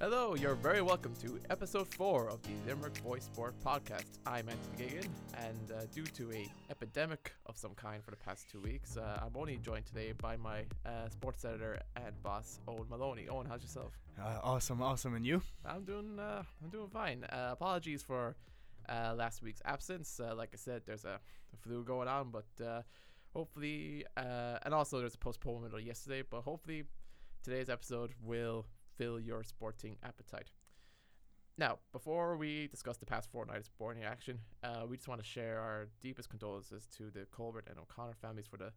Hello, you're very welcome to episode four of the Limerick Voice Sport podcast. I'm Anthony Gigan, and uh, due to a epidemic of some kind for the past two weeks, uh, I'm only joined today by my uh, sports editor and boss, Owen Maloney. Owen, how's yourself? Uh, awesome, awesome, and you? I'm doing, uh, I'm doing fine. Uh, apologies for uh, last week's absence. Uh, like I said, there's a, a flu going on, but uh, hopefully, uh, and also there's a postponement of yesterday, but hopefully today's episode will fill your sporting appetite. Now, before we discuss the past of sporting action, uh, we just want to share our deepest condolences to the Colbert and O'Connor families for the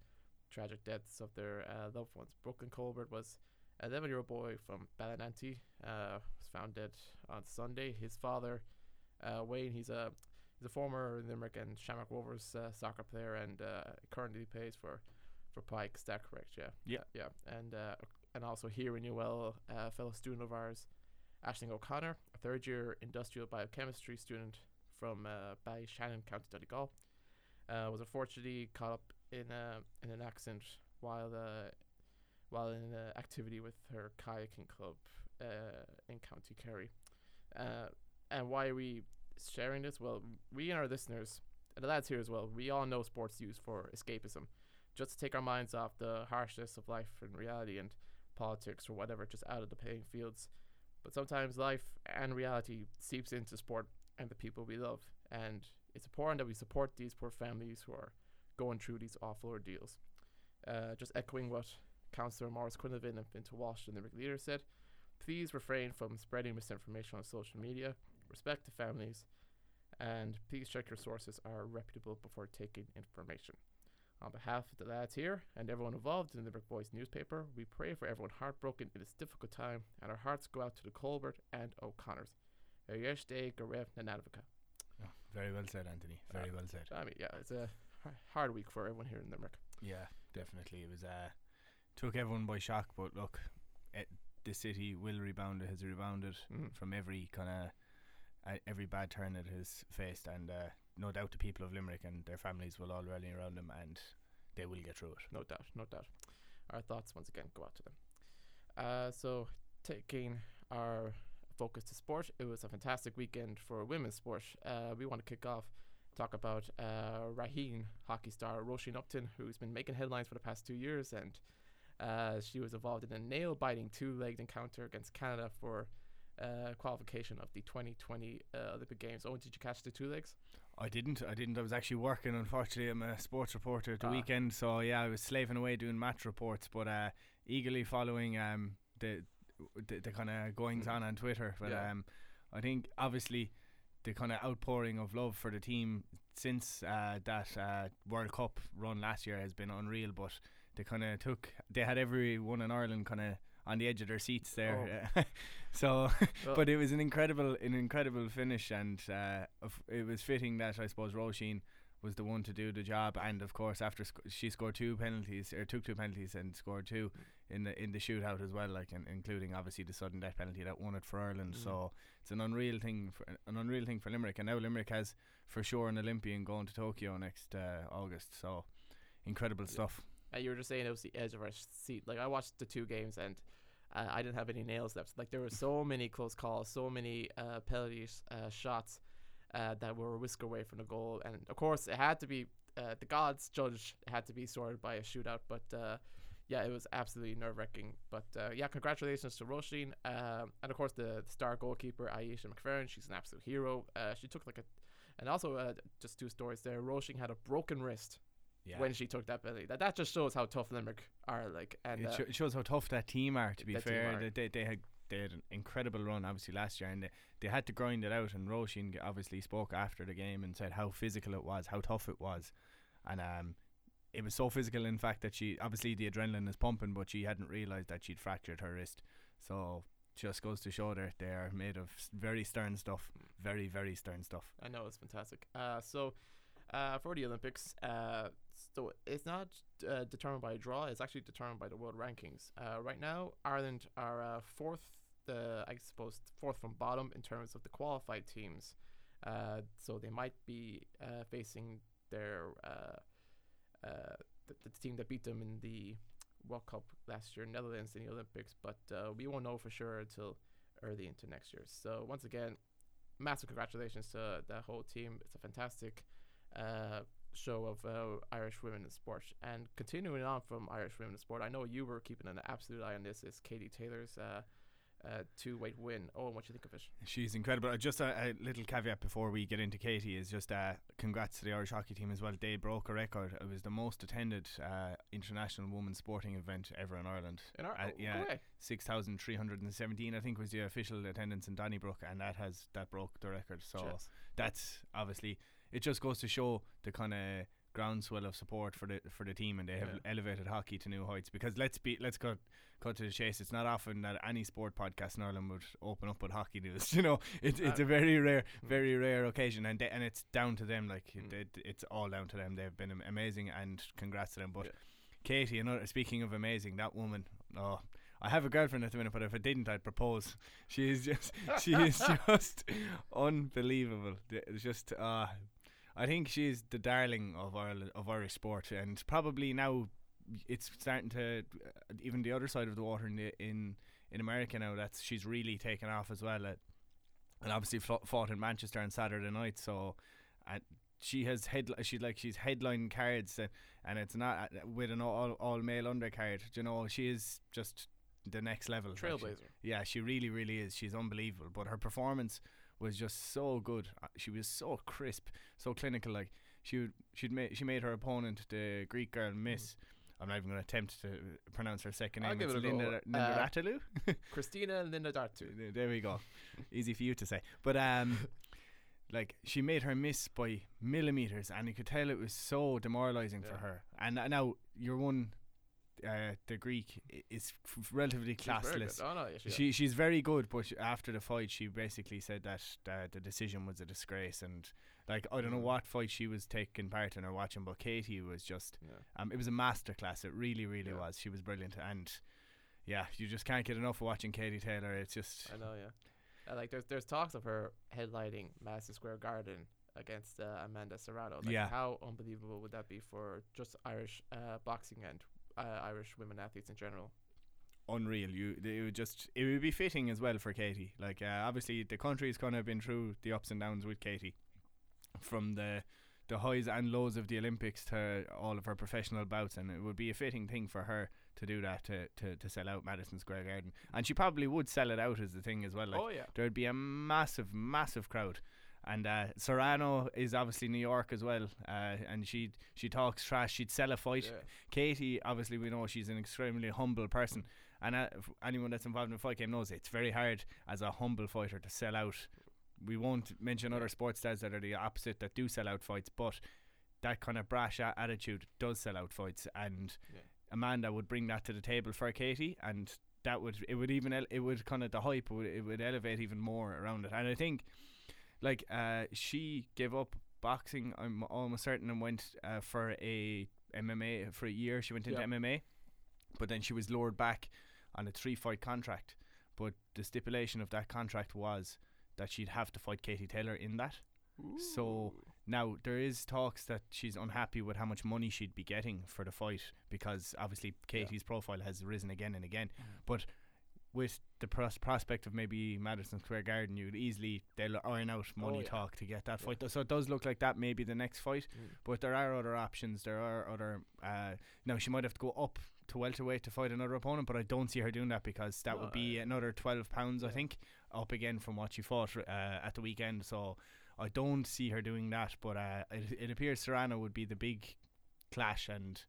tragic deaths of their uh, loved ones. Brooklyn Colbert was an 11 year old boy from Ballinanty, uh, was found dead on Sunday. His father, uh, Wayne, he's a he's a former Limerick and Shamrock Rovers uh, soccer player and uh, currently plays for for Pike. Is that correct? Yeah. Yeah. Yeah. And uh, and also here in Newell, a fellow student of ours, Ashling O'Connor, a third year industrial biochemistry student from uh, Ballyshannon, County Donegal, uh, was unfortunately caught up in a, in an accident while uh, while in uh, activity with her kayaking club uh, in County Kerry. Uh, and why are we sharing this? Well, we and our listeners, and the lads here as well, we all know sports used for escapism, just to take our minds off the harshness of life and reality and politics or whatever, just out of the playing fields. But sometimes life and reality seeps into sport and the people we love. And it's important that we support these poor families who are going through these awful ordeals. Uh, just echoing what Councillor Maurice Quinlivan of Vinta Walsh, and the Limerick leader, said, please refrain from spreading misinformation on social media, respect the families, and please check your sources are reputable before taking information. On behalf of the lads here and everyone involved in the Limerick Voice newspaper, we pray for everyone heartbroken in this difficult time, and our hearts go out to the Colbert and O'Connors. Yesh Day Garev Nanavika. Oh, very well said, Anthony. Very Uh, well said. I mean, yeah, it's a hard week for everyone here in Limerick. Yeah, definitely. It was uh, took everyone by shock, but look, it, the city will rebound. It has rebounded Mm. from every kind of uh, every bad turn it has faced, and uh, no doubt the people of Limerick and their families will all rally around them, and they will get through it. No doubt, no doubt. Our thoughts once again go out to them. Uh, so, taking our focus to sport, it was a fantastic weekend for women's sport. Uh, we want to kick off, talk about uh, Raheen hockey star Roisin Upton, who's been making headlines for the past two years, and uh, she was involved in a nail-biting two-legged encounter against Canada for uh, qualification of the 2020 uh, Olympic Games. Oh, did you catch the two legs? I didn't. I didn't. I was actually working. Unfortunately, I'm a sports reporter at the Ah. weekend, so yeah, I was slaving away doing match reports, but uh, eagerly following um the the, the kind of goings on on Twitter. But Yeah. um, I think obviously the kind of outpouring of love for the team since uh, that uh, World Cup run last year has been unreal. But they kind of took. They had everyone in Ireland kind of on the edge of their seats there. so Well- but it was an incredible, an incredible finish, and uh, it was fitting that I suppose Roisin was the one to do the job, and of course after sc- she scored two penalties or took two penalties and scored two in the in the shootout as well, like in, including obviously the sudden death penalty that won it for Ireland. Mhm. So it's an unreal thing, for, an unreal thing for Limerick, and now Limerick has for sure an Olympian going to Tokyo next uh, August. So incredible Yeah. stuff. Uh, you were just saying it was the edge of our seat. Like I watched the two games and uh, I didn't have any nails left. Like there were so many close calls, so many uh, penalty uh, shots uh, that were a whisker away from the goal, and of course it had to be uh, the gods judge had to be sorted by a shootout. But uh, yeah, it was absolutely nerve wracking. But yeah, congratulations to Roisin, and of course the, star goalkeeper Ayeisha McFerran. She's an absolute hero. She took like a, and also just two stories there. Roisin had a broken wrist Yeah. when she took that penalty. That that just shows how tough Limerick are. Like, and it, uh, it shows how tough that team are. To be fair, they, they they had they had an incredible run obviously last year, and they, they had to grind it out. And Roisin obviously spoke after the game and said how physical it was, how tough it was, and um, it was so physical in fact that she obviously the adrenaline is pumping, but she hadn't realised that she'd fractured her wrist. So just goes to show that they are made of very stern stuff, very very stern stuff. I know it's fantastic. Uh, so uh, for the Olympics, uh, so it's not uh, determined by a draw. It's actually determined by the world rankings. Uh, right now, Ireland are uh, fourth. The I suppose fourth from bottom in terms of the qualified teams. Uh, so they might be uh, facing their uh, uh, the, the team that beat them in the World Cup last year, Netherlands in the Olympics. But uh, we won't know for sure until early into next year. So once again, massive congratulations to the whole team. It's a fantastic uh, show of uh, Irish women in sport. And continuing on from Irish women in sport, I know you were keeping an absolute eye on this. Is Katie Taylor's uh, uh, two weight win? Oh, what do you think of it? She's incredible. Uh, Just a, a little caveat before we get into Katie is just uh, congrats to the Irish hockey team as well. They broke a record. It was the most attended uh, international women's sporting event ever in Ireland. In Uh, oh, yeah. Six thousand three hundred and seventeen, I think, was the official attendance in Donnybrook, and that has that broke the record. So that's obviously it. Just goes to show the kind of groundswell of support for the for the team, and they have Yeah. elevated hockey to new heights. Because let's be let's cut cut to the chase. It's not often that any sport podcast in Ireland would open up with hockey news. You know, it's it's Uh, a very rare mm. very rare occasion, and they, and it's down to them. Like Mm. it, it's all down to them. They've been amazing, and congrats to them. But Yeah. Katie, another speaking of amazing, that woman. Oh, I have a girlfriend at the minute, but if I didn't, I'd propose. She is just, she is just unbelievable. It's just, uh, I think she's the darling of Ireland, of Irish sport, and probably now it's starting to uh, even the other side of the water in the, in in America now. That's she's really taken off as well. Uh, and obviously fought fought in Manchester on Saturday night, so and she has head she's like she's headline cards uh, and it's not uh, with an all all male undercard. You know, she is just the next level. Like, she- Trailblazer. yeah, she really, really is. She's unbelievable. But her performance was just so good. Uh, She was so crisp, so clinical. Like she would, she'd made she made her opponent, the Greek girl, miss. I'm not even going to attempt to pronounce her second I'll name. give It's it a. Linda, Linda Uh. Christina Linardatou. There- There we go. Easy for you to say. But um like she made her miss by millimeters and you could tell it was so demoralizing for her. And now you're one uh, the Greek is relatively She's very classless. Oh no, she, She she's very good, but after the fight, she basically said that uh, the decision was a disgrace, and like I don't know Mm. what fight she was taking part in or watching, but Katie was just yeah. um, it was a masterclass. It really, really Yeah. was. She was brilliant, and yeah, you just can't get enough of watching Katie Taylor. It's just I know, yeah. Uh, like there's there's talks of her headlining Madison Square Garden against uh, Amanda Serrano. Like Yeah. How unbelievable would that be for just Irish uh, boxing and uh, Irish women athletes in general? unreal. You it would just it would be fitting as well for Katie. Like uh, obviously the country's kind of been through the ups and downs with Katie, from the the highs and lows of the Olympics to all of her professional bouts, and it would be a fitting thing for her to do that to to, to sell out Madison Square Garden, and she probably would sell it out as the thing as well. Like oh yeah. there'd be a massive, massive crowd. And uh, Serrano is obviously New York as well, uh, and she she talks trash. She'd sell a fight. yeah. Katie, obviously, we know she's an extremely humble person, and uh, anyone that's involved in a fight game knows it's very hard as a humble fighter to sell out. We won't mention other sports stars that are the opposite that do sell out fights, but that kind of brash a- attitude does sell out fights, and Yeah. Amanda would bring that to the table for Katie, and that would it would even it would kind of the hype would it would elevate even more around it, and I think like uh she gave up boxing. I'm almost certain and went uh, for a MMA for a year. She went into Yeah. MMA, but then she was lured back on a three fight contract. But the stipulation of that contract was that she'd have to fight Katie Taylor in that. So now there is talks that she's unhappy with how much money she'd be getting for the fight because obviously Katie's profile has risen again and again. But with the pros- prospect of maybe Madison Square Garden, you'd easily they'll iron out money Oh, yeah. talk to get that Yeah. fight. So it does look like that may be the next fight. Mm. But there are other options. There are other. Uh, now she might have to go up to welterweight to fight another opponent, but I don't see her doing that because that No, would be another twelve pounds, I think, up again from what she fought uh, at the weekend. So I don't see her doing that. But uh, it, it appears Serrano would be the big clash, and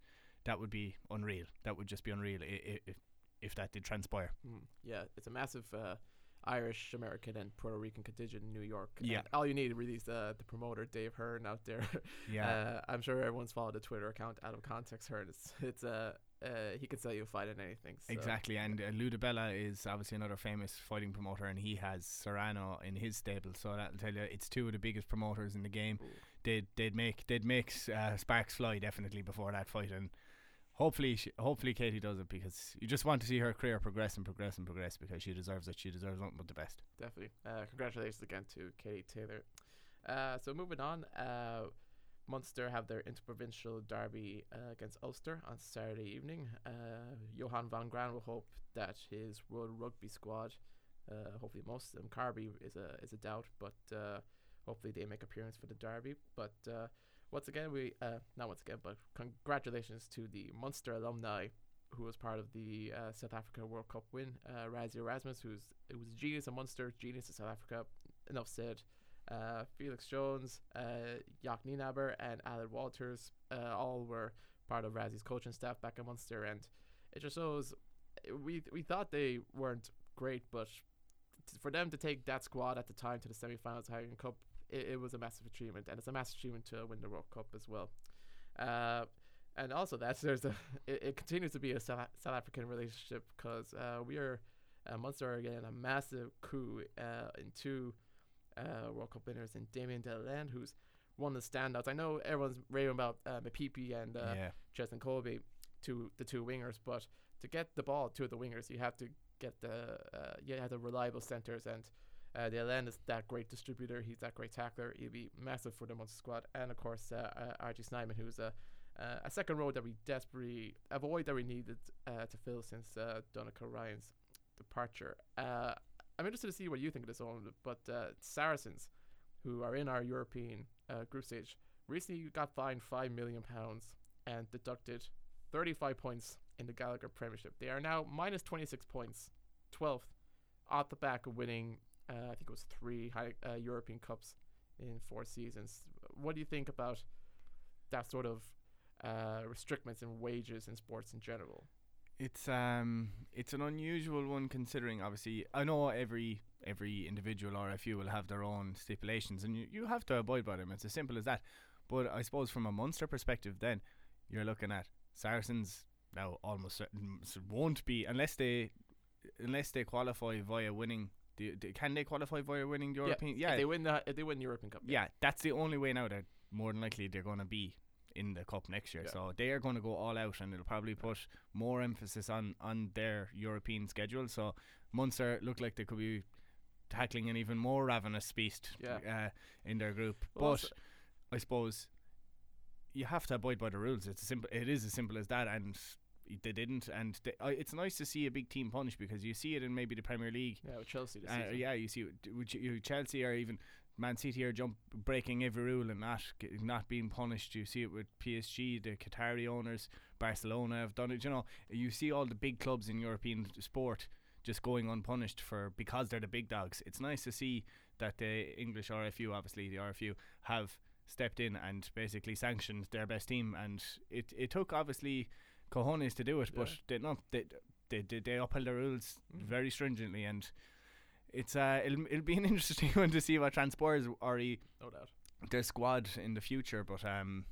that would be unreal. That would just be unreal if if, if that did transpire. Mm. Yeah, it's a massive uh, Irish, American, and Puerto Rican contingent in New York. Yeah. And all you need really is the the promoter Dave Hearn out there. Yeah. Uh, I'm sure everyone's followed the Twitter account out of context. Hearn. It's it's uh, uh he can sell you a fight in anything. So. Exactly, and uh, Lou DiBella is obviously another famous fighting promoter, and he has Serrano in his stable. So that'll tell you it's two of the biggest promoters in the game. Ooh. They'd they'd make they'd make uh, sparks fly definitely before that fight, and hopefully she, hopefully Katie does it because you just want to see her career progress and progress and progress because she deserves it. She deserves nothing but the best. Definitely. Uh, congratulations again to Katie Taylor. Uh, so moving on, uh, Munster have their interprovincial derby uh, against Ulster on Saturday evening. Uh, Johann van Graan will hope that his World Rugby squad Uh, hopefully most of them. Carby is a is a doubt, but hopefully they make appearance for the derby. But once again, we uh, not once again, but congratulations to the Munster alumni who was part of the uh, South Africa World Cup win. Uh, Rassie Erasmus, who's it was a genius of Munster, genius of South Africa. Enough said. Uh, Felix Jones, uh, Jacques Nienaber, and Aled Walters uh, all were part of Rassie's coaching staff back in Munster, and it just shows we we thought they weren't great, but for them to take that squad at the time to the semi-finals Heineken Cup, it, it was a massive achievement, and it's a massive achievement to win the World Cup as well. Uh, and also that there's a it, it, continues to be a South, South African relationship because uh, we are uh, Munster getting a massive coup uh, in two uh, World Cup winners in Damian de Allende, who's one of the standouts. I know everyone's raving about uh, Mapimpi and uh, yeah. Cheslin Kolbe, two the two wingers, but to get the ball to the wingers, you have to get the uh, you have the reliable centers and. Uh, de Allende is that great distributor. He's that great tackler. He'll be massive for the Munster squad, and of course uh, uh, RG Snyman, who's a uh, a second row that we desperately avoid that we needed uh, to fill since uh, Donnacha Ryan's departure. Uh, I'm interested to see what you think of this one, but uh, Saracens, who are in our European group stage, recently got fined five million pounds and deducted 35 points in the Gallagher Premiership. They are now minus 26 points, 12th, off the back of winning. Uh, I think it was three high, uh, European Cups in four seasons. What do you think about that sort of uh, restrictions in wages in sports in general? It's um it's an unusual one considering obviously I know every every individual RFU will have their own stipulations and you, you have to abide by them. It's as simple as that. But I suppose from a Munster perspective then you're looking at Saracens now almost won't be unless they unless they qualify via winning the, the can they qualify via winning the European yeah, if they win the if they win the European Cup yeah. yeah that's the only way now that more than likely they're going to be in the cup next year. Yeah. So they are going to go all out, and it'll probably put more emphasis on on their European schedule. So Munster look like they could be tackling an even more ravenous beast Yeah. uh, in their group. Well, but I suppose you have to abide by the rules. It's a simple. It is as simple as that, and they didn't. And they, I it's nice to see a big team punished because you see it in maybe the Premier League Yeah, with Chelsea this uh, yeah, you see, with you Chelsea or even Man City are jump breaking every rule and not not being punished. You see it with PSG, the Qatari owners, Barcelona have done it. You know, you see all the big clubs in European sport just going unpunished for because they're the big dogs. It's nice to see that the English RFU, obviously the RFU, have stepped in and basically sanctioned their best team. And it it took obviously cojones to do it, but Yeah. they no they they they, they upheld the rules Mhm. very stringently and. It's uh, it'll, it'll be an interesting one to see what transpires RE no doubt. their squad in the future, but um,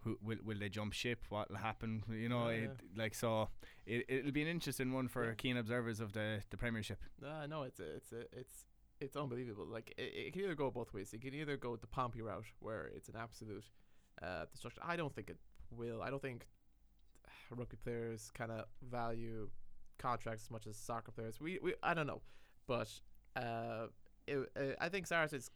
who will will they jump ship? What will happen? You know, Yeah, it, like so, it it'll be an interesting one for Yeah. keen observers of the the Premiership. No, no, it's a, it's a, it's it's unbelievable. Like it, it can either go both ways. It can either go the Pompey route where it's an absolute uh, destruction. I don't think it will. I don't think rugby players kind of value contracts as much as soccer players. We, we I don't know, but uh, it, uh, I think Saracens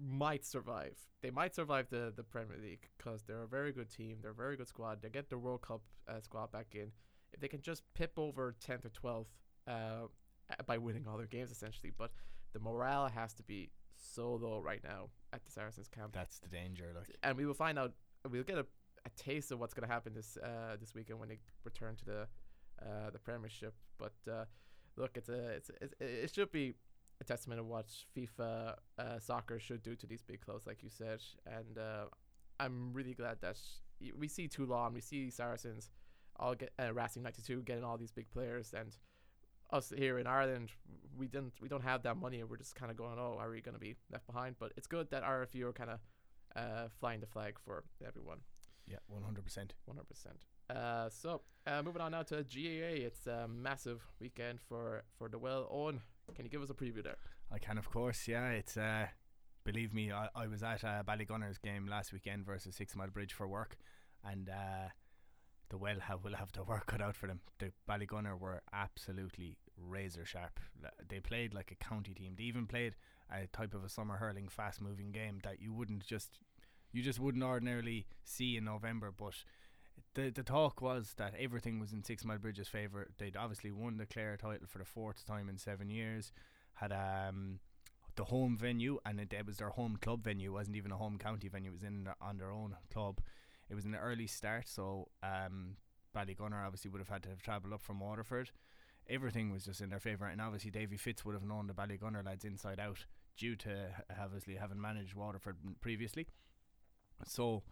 might survive. They might survive the the Premier League because they're a very good team. They're a very good squad. They get the World Cup uh, squad back in. If they can just pip over tenth or twelfth uh, uh, by winning all their games essentially, but the morale has to be so low right now at the Saracens camp, That's the danger. Like and we will find out. We'll get a, a taste of what's going to happen this uh, this weekend when they return to the uh, the Premiership. But uh, look, it's a it's, it's it should be a testament of what FIFA uh, soccer should do to these big clubs, like you said. And uh, I'm really glad that we see Toulon, we see Saracens, all get uh, Racing 92 getting all these big players, and us here in Ireland, we didn't we don't have that money, and we're just kind of going, oh, are we going to be left behind? But it's good that RFU are kind of uh, flying the flag for everyone. Yeah, one hundred percent. One hundred percent. Uh, so uh, moving on now to GAA, it's a massive weekend for for the well. Owen, can you give us a preview there? I can, of course. Yeah, it's uh, believe me, I, I was at a Ballygunner's game last weekend versus Six Mile Bridge for work, and uh, the well have, will have the work cut out for them. The Ballygunner were absolutely razor sharp. They played like a county team. They even played a type of a summer hurling, fast moving game that you wouldn't just you just wouldn't ordinarily see in November, but. The the talk was that everything was in Six Mile Bridge's favour. They'd obviously won the Clare title for the fourth time in seven years had um the home venue, and it, it was their home club venue. It wasn't even a home county venue. It was in their, on their own club. It was an early start, so um, Ballygunner obviously would have had to have travelled up from Waterford. Everything was just in their favour, and obviously Davy Fitz would have known the Ballygunner lads inside out due to obviously having managed Waterford previously. So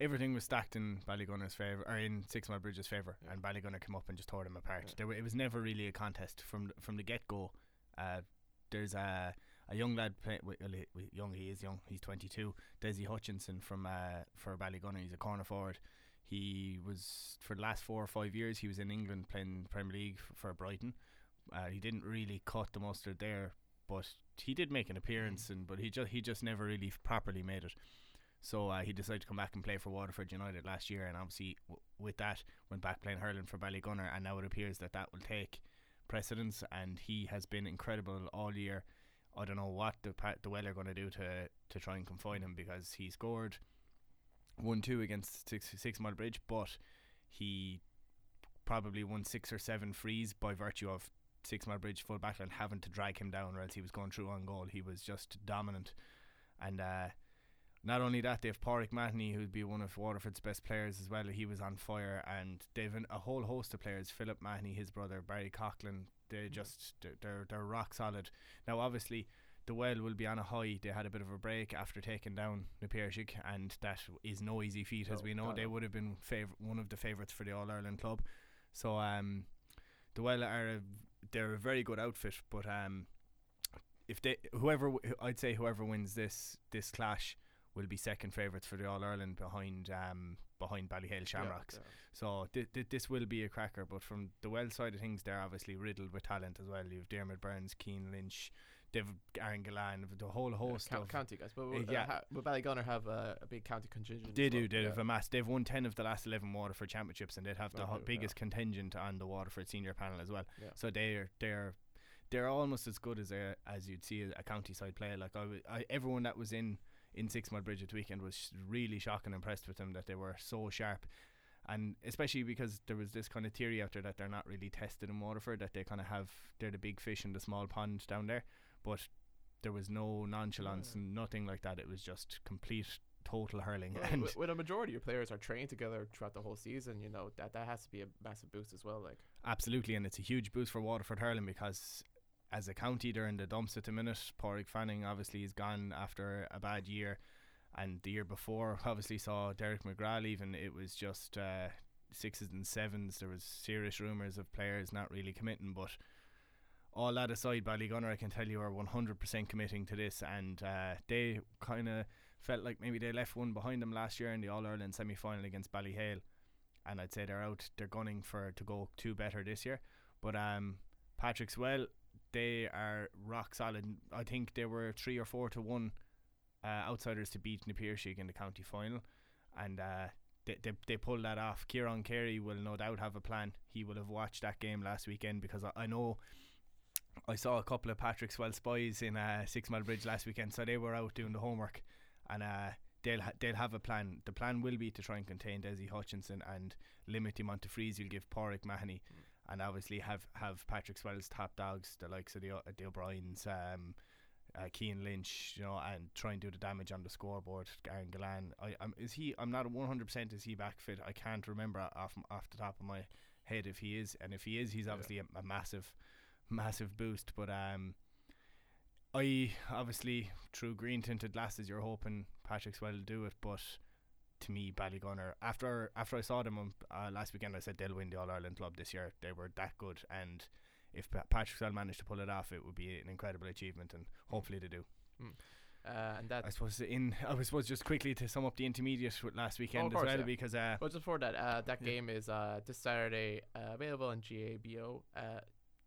everything was stacked in Ballygunner's favour, or in Six Mile Bridge's favour, Yeah. and Ballygunner came up and just tore them apart. Yeah. There were, it was never really a contest from from the get go. Uh, there's a a young lad play, well, young he is young he's 22 Desi Hutchinson from uh, for Ballygunner he's a corner forward he was for the last four or five years he was in England playing Premier League f- for Brighton uh, he didn't really cut the mustard there but he did make an appearance and but he just he just never really properly made it so uh, he decided to come back and play for Waterford United last year and obviously w- with that went back playing hurling for Ballygunner and now it appears that that will take precedence and he has been incredible all year I don't know what the pa- the well are going to do to to try and confine him because he scored one two against six six mile bridge, but he probably won six or seven frees by virtue of six mile bridge full backline having to drag him down, or else he was going through on goal. He was just dominant, and uh, not only that, they have Pauric Mahony, who'd be one of Waterford's best players as well. He was on fire, and they've an, a whole host of players. Philip Mahony, his brother Barry Coughlin. They just they're, they're rock solid. Now, obviously, the well will be on a high. They had a bit of a break after taking down Na Piarsaigh, and that is no easy feat, as No, we know. They would have been favor- one of the favourites for the All Ireland club. So, um, the well are a, they're a very good outfit, but um, if they whoever I'd say whoever wins this this clash will be second favourites for the All Ireland behind um behind Ballyhale Shamrocks. Yeah, So th- th- this will be a cracker, but from the well side of things, they're obviously riddled with talent as well. You've Diarmaid Byrnes, Cian Lynch, David Aaron Gillane, the whole yeah. host Count- of. county guys. But Uh, uh, yeah. ha- but Ballygunner have uh, a big county contingent. They do. well. They yeah. have amassed. They've won ten of the last eleven Waterford championships, and they'd have the ho- yeah. biggest contingent on the Waterford senior panel as well. Yeah. So they're they're they're almost as good as a as you'd see a, a county side player. Like I, w- I- everyone that was in in Six Mile Bridge at weekend was really shocked and impressed with them that they were so sharp. And especially because there was this kind of theory out there that they're not really tested in Waterford, that they kind of have they're the big fish in the small pond down there, but there was no nonchalance Yeah. and nothing like that. It was just complete total hurling. Well, and when a majority of players are trained together throughout the whole season, you know that that has to be a massive boost as well. Like, Absolutely, and it's a huge boost for Waterford hurling because as a county they're in the dumps at the minute. Páraic Fanning obviously is gone after a bad year, and the year before obviously saw Derek McGrath leaving. It was just uh, sixes and sevens. There was serious rumours of players not really committing, but all that aside, Ballygunner I can tell you are 100% committing to this, and uh, they kind of felt like maybe they left one behind them last year in the All Ireland semi final against Ballyhale and I'd say they're out. They're gunning for to go two better this year. But um, Patrickswell, they are rock solid. I think they were three or four to one uh, outsiders to beat Na Piarsaigh in the county final, and uh, they, they they pulled that off. Kieran Carey will no doubt have a plan. He will have watched that game last weekend because I, I know. I saw a couple of Patrickswell spies in uh, Six Mile Bridge last weekend, so they were out doing the homework, and uh, they'll ha- they'll have a plan. The plan will be to try and contain Desi Hutchinson and limit the amount of frees you'll give Pauric Mahony, and obviously have have Patrickswell's top dogs, the likes of the O- the O'Briens, um, uh, Cian Lynch, you know, and try and do the damage on the scoreboard. Aaron Gillane, I um, is he? I'm not 100 percent is he back fit. I can't remember off off the top of my head if he is, and if he is, he's Yeah. obviously a, a massive massive boost. But um. I obviously through green tinted glasses, you're hoping Patrickswell will do it, but to me, Ballygunner after after I saw them uh, last weekend, I said they'll win the All Ireland club this year. They were that good, and if Pa- Patrickswell managed to pull it off, it would be an incredible achievement, and hopefully they do. uh, and that I suppose in I suppose just quickly to sum up the intermediate last weekend as course, well, yeah. because uh, But just before that, uh, that Yeah. game is uh, this Saturday uh, available on GAAGO, uh,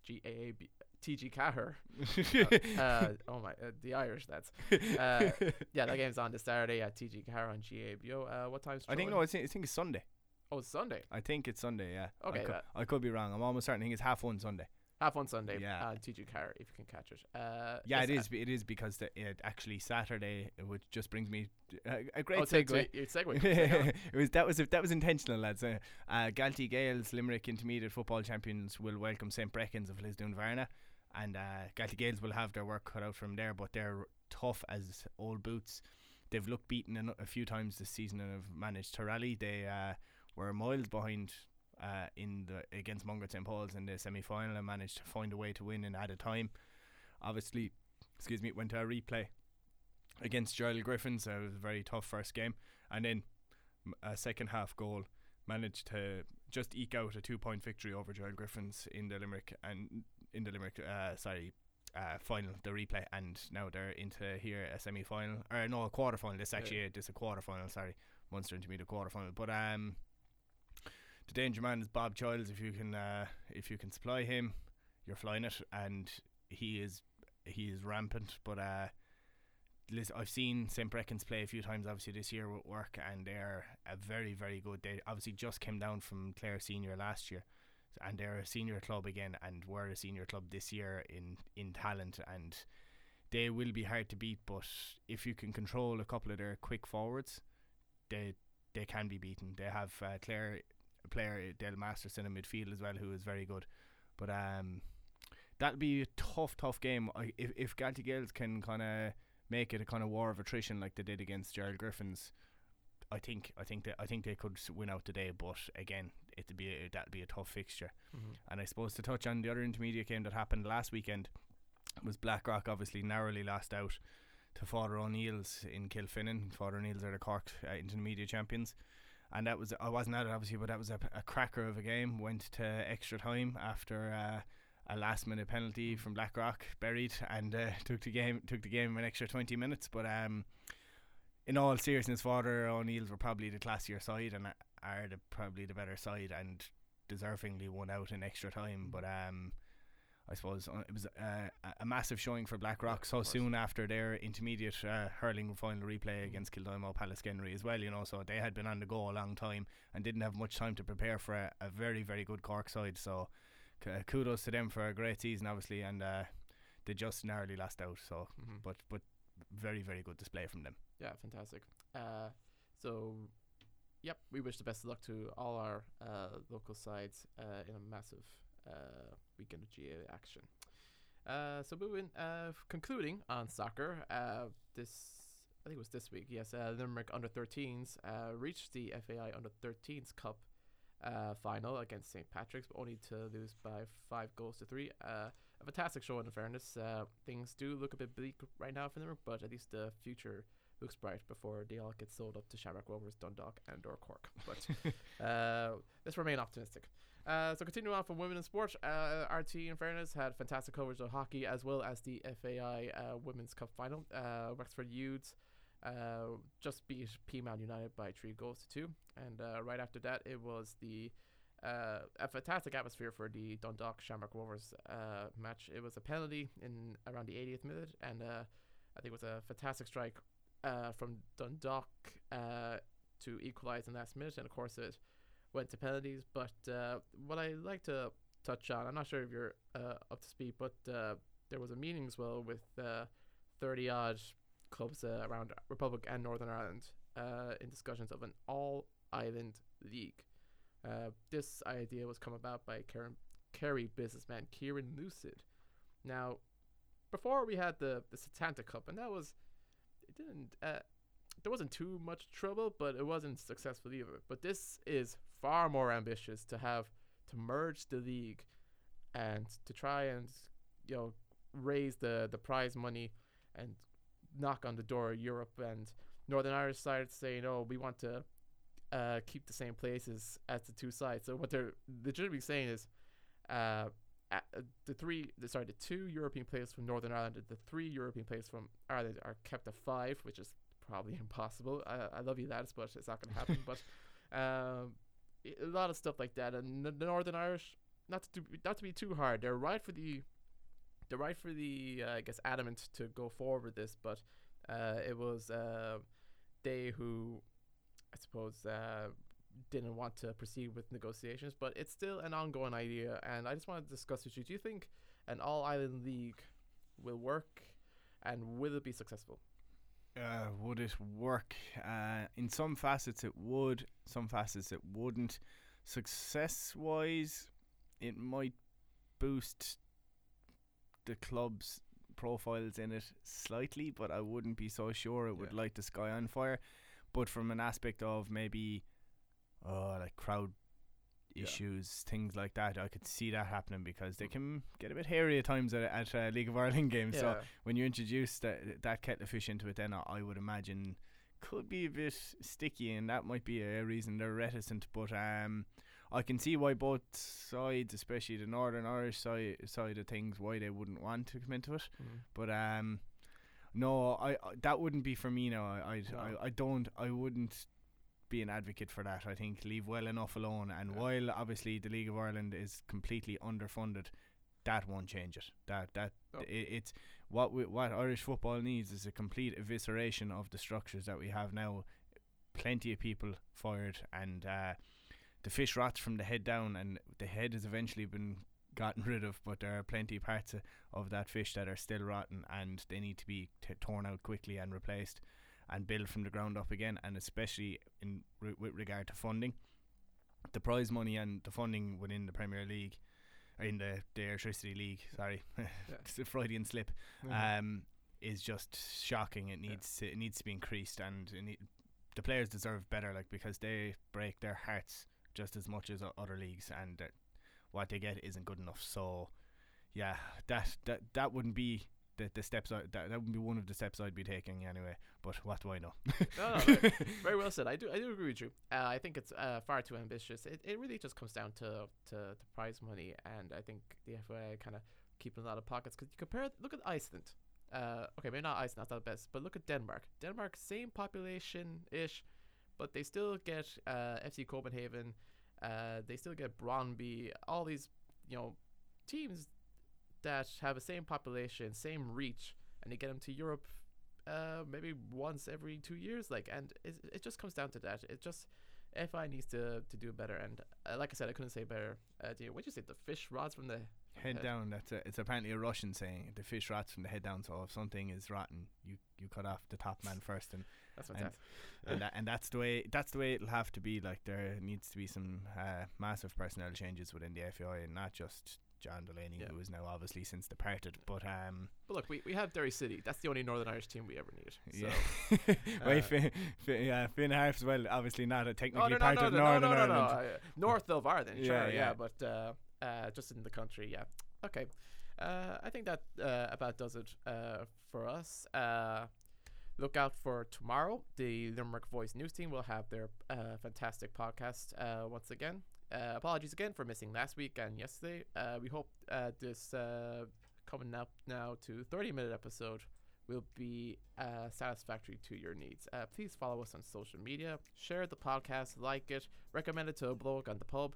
GAAB, TG Caher. uh, oh my, uh, the Irish. That's uh, yeah. That game's on this Saturday at TG Caher on GAAGO. Uh, what time's? I think no, I think, I think it's Sunday. Oh, it's Sunday. I think it's Sunday. Yeah. Okay, I could, I could be wrong. I'm almost certain. I think it's half one Sunday. Half on Sunday. Yeah. On TG Caher, if you can catch it. Uh, Yeah, it's, is. It is because the, it actually Saturday, which just brings me a, a Uh, great oh, segue. take, segue. it was that was that was intentional, lads. Uh, uh, Galtee Gaels Limerick Intermediate Football Champions will welcome St Breckan's of Lisdoonvarna, and uh, Galtee Gaels will have their work cut out from there. But they're tough as old boots. They've looked beaten a few times this season and have managed to rally. They uh, were miles behind uh, in the against Mungret St Paul's in the semi final and managed to find a way to win in added time. Obviously, excuse me, went to a replay against Gerald Griffins. So it was a very tough first game, and then a second half goal managed to just eke out a two point victory over Gerald Griffins in the Limerick and in the Limerick uh, sorry uh, final the replay and now they're into here a semi final or no a quarter final this actually yeah. this a quarter final sorry Munster Intermediate quarter final but um the danger man is Bob Childs if you can uh, if you can supply him you're flying it and he is he is rampant but uh I've seen St. Breckan's play a few times, obviously this year with work, and they're a very, very good. They obviously just came down from Clare Senior last year, and they're a senior club again, and we're a senior club this year in in talent, and they will be hard to beat. But if you can control a couple of their quick forwards, they they can be beaten. They have uh, Clare player Del Masterson in midfield as well, who is very good. But um, that'll be a tough, tough game. If if Galtee Gaels can kind of make it a kind of war of attrition like they did against Gerald Griffins, I think I think that I think they could win out today. But again, it'd be a, that'd be a tough fixture. Mm-hmm. And I suppose to touch on the other intermediate game that happened last weekend was Blackrock obviously narrowly lost out to Father O'Neill's in Kilfinane. Father O'Neill's are the Cork uh, intermediate champions. And that was I wasn't at it obviously, but that was a, a cracker of a game. Went to extra time after uh, a last minute penalty from Blackrock buried and uh, took the game took the game an extra 20 minutes but um in all seriousness Father O'Neill's were probably the classier side and are the, probably the better side and deservingly won out in extra time but um I suppose uh, it was uh, a massive showing for Blackrock yeah, so soon after their intermediate uh, hurling final replay mm. against Kildimo Pallaskenry as well, you know, so they had been on the go a long time and didn't have much time to prepare for a, a very, very good Cork side. So uh, kudos to them for a great season, obviously, and uh, they just narrowly lost out. So, mm-hmm. but but very very good display from them. Yeah, fantastic. Uh, so, yep, we wish the best of luck to all our uh, local sides uh, in a massive uh, weekend of GA action. Uh, so moving, uh, concluding on soccer, uh, this I think it was this week. Yes, uh, Limerick under 13s uh, reached the FAI under 13s Cup final against St. Patrick's, but only to lose by five goals to three. A fantastic show, in fairness. Things do look a bit bleak right now for them, but at least the future looks bright before they all get sold up to Shamrock Rovers, Dundalk, and or Cork. But uh, let's remain optimistic. Uh, so continuing on from women in sport, uh, RT in fairness had fantastic coverage of hockey as well as the FAI uh, Women's Cup final. Uh, Wexford Youths uh, just beat Peamount United by three goals to two. And uh, right after that, it was the uh, a fantastic atmosphere for the Dundalk Shamrock Rovers uh, match. It was a penalty in around the 80th minute, and uh, I think it was a fantastic strike uh, from Dundalk uh, to equalise in the last minute. And of course, it went to penalties. But uh, what I like to touch on, I'm not sure if you're uh, up to speed, but uh, there was a meeting as well with uh, 30 odd clubs around Republic and Northern Ireland in discussions of an all island league. This idea was come about by Karen, Kerry businessman Kieran Lucid. Now, before we had the the Setanta Cup, and that was it didn't uh, there wasn't too much trouble, but it wasn't successful either. But this is far more ambitious to have to merge the league and to try and you know raise the the prize money and knock on the door of Europe and Northern Irish side saying, "Oh, we want to uh, keep the same places as the two sides." So what they're legitimately saying is, uh, the three, the, sorry, the two European players from Northern Ireland, the three European players from Ireland are kept at five, which is probably impossible. I, I love you, lads, but it's not going to happen. but um, a lot of stuff like that, and the Northern Irish, not to not to be too hard, they're right for the they're right for the uh, I guess adamant to go forward with this, but uh, it was uh, they who I suppose uh, didn't want to proceed with negotiations, but it's still an ongoing idea, and I just want to discuss with you. Do you think an all island league will work, and will it be successful? Uh, would it work? Uh, in some facets, it would. Some facets, it wouldn't. Success wise, it might boost the club's profiles in it slightly, but I wouldn't be so sure it would Yeah. light the sky on fire. But from an aspect of maybe, uh, like crowd Yeah. issues, things like that, I could see that happening because they can get a bit hairy at times at, at uh, League of Ireland games. So when you introduce that that kettle of fish into it, then I, I would imagine could be a bit sticky, and that might be a reason they're reticent. But um, I can see why both sides, especially the Northern Irish side side of things, why they wouldn't want to come into it. Mm. But um, no, I, I that wouldn't be for me. now. I I'd, No. I I don't I wouldn't be an advocate for that. I think leave well enough alone. And Yeah. while obviously the League of Ireland is completely underfunded, that won't change it. That that No. i it's what we, what Irish football needs is a complete evisceration of the structures that we have now. Plenty of people fired, and uh, the fish rots from the head down, and the head has eventually been gotten rid of. But there are plenty of parts of, of that fish that are still rotten, and they need to be t- torn out quickly and replaced, and build from the ground up again. And especially in re- with regard to funding, the prize money and the funding within the Premier League, or in the the Electricity League, sorry, it's a Freudian slip Mhm. um, is just shocking. It Yeah. needs to, it needs to be increased, and it need, the players deserve better, like because they break their hearts just as much as other leagues, and what they get isn't good enough. So, yeah, that that that wouldn't be the the steps I, that that would be one of the steps I'd be taking anyway. But what do I know? No, no, very, very well said. I do, I do agree with you. Uh, I think it's uh, far too ambitious. It, it really just comes down to, to to prize money, and I think the FA kind of keeping it out of pockets. Because you compare, look at Iceland. Uh, okay, maybe not Iceland, that's not the best, but look at Denmark. Denmark, same population ish, but they still get uh, FC Copenhagen. Uh, they still get Brøndby. All these, you know, teams that have the same population, same reach, and you get them to Europe uh, maybe once every two years. Like, and it, it just comes down to that. It just FI needs to to do better. And uh, like I said, I couldn't say better. Uh, do you, what'd you say? The fish rods from the head down. That's a, it's apparently a Russian saying. The fish rots from the head down. So if something is rotten, you you cut off the top man first, and That's And- and that, and that's the way that's the way it'll have to be. Like there needs to be some uh, massive personnel changes within the FAI, and not just John Delaney, Yeah. who is now obviously since departed. But um, But look, we, we have Derry City. That's the only Northern Irish team we ever need. So. yeah, uh, wait, Finn, Finn, yeah, Finn Harps, well, obviously not a Oh technically no part no of no no Northern no no, no. Ireland. Uh, North of Ireland, Yeah, sure, yeah, yeah. but uh, uh, just in the country, yeah. Okay, uh, I think that uh, about does it uh, for us. Uh, look out for tomorrow. The Limerick Voice News team will have their uh, fantastic podcast uh, once again. Uh, apologies again for missing last week and yesterday. Uh, we hope uh, this uh, coming up now to 30 minute episode will be uh, satisfactory to your needs. Uh, please follow us on social media, share the podcast, like it, recommend it to a blog on the pub.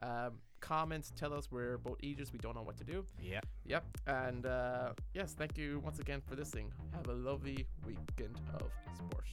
Um, comment, tell us we're both eagers, we don't know what to do. Yeah, Yep, and uh, yes, thank you once again for listening. Have a lovely weekend of sport.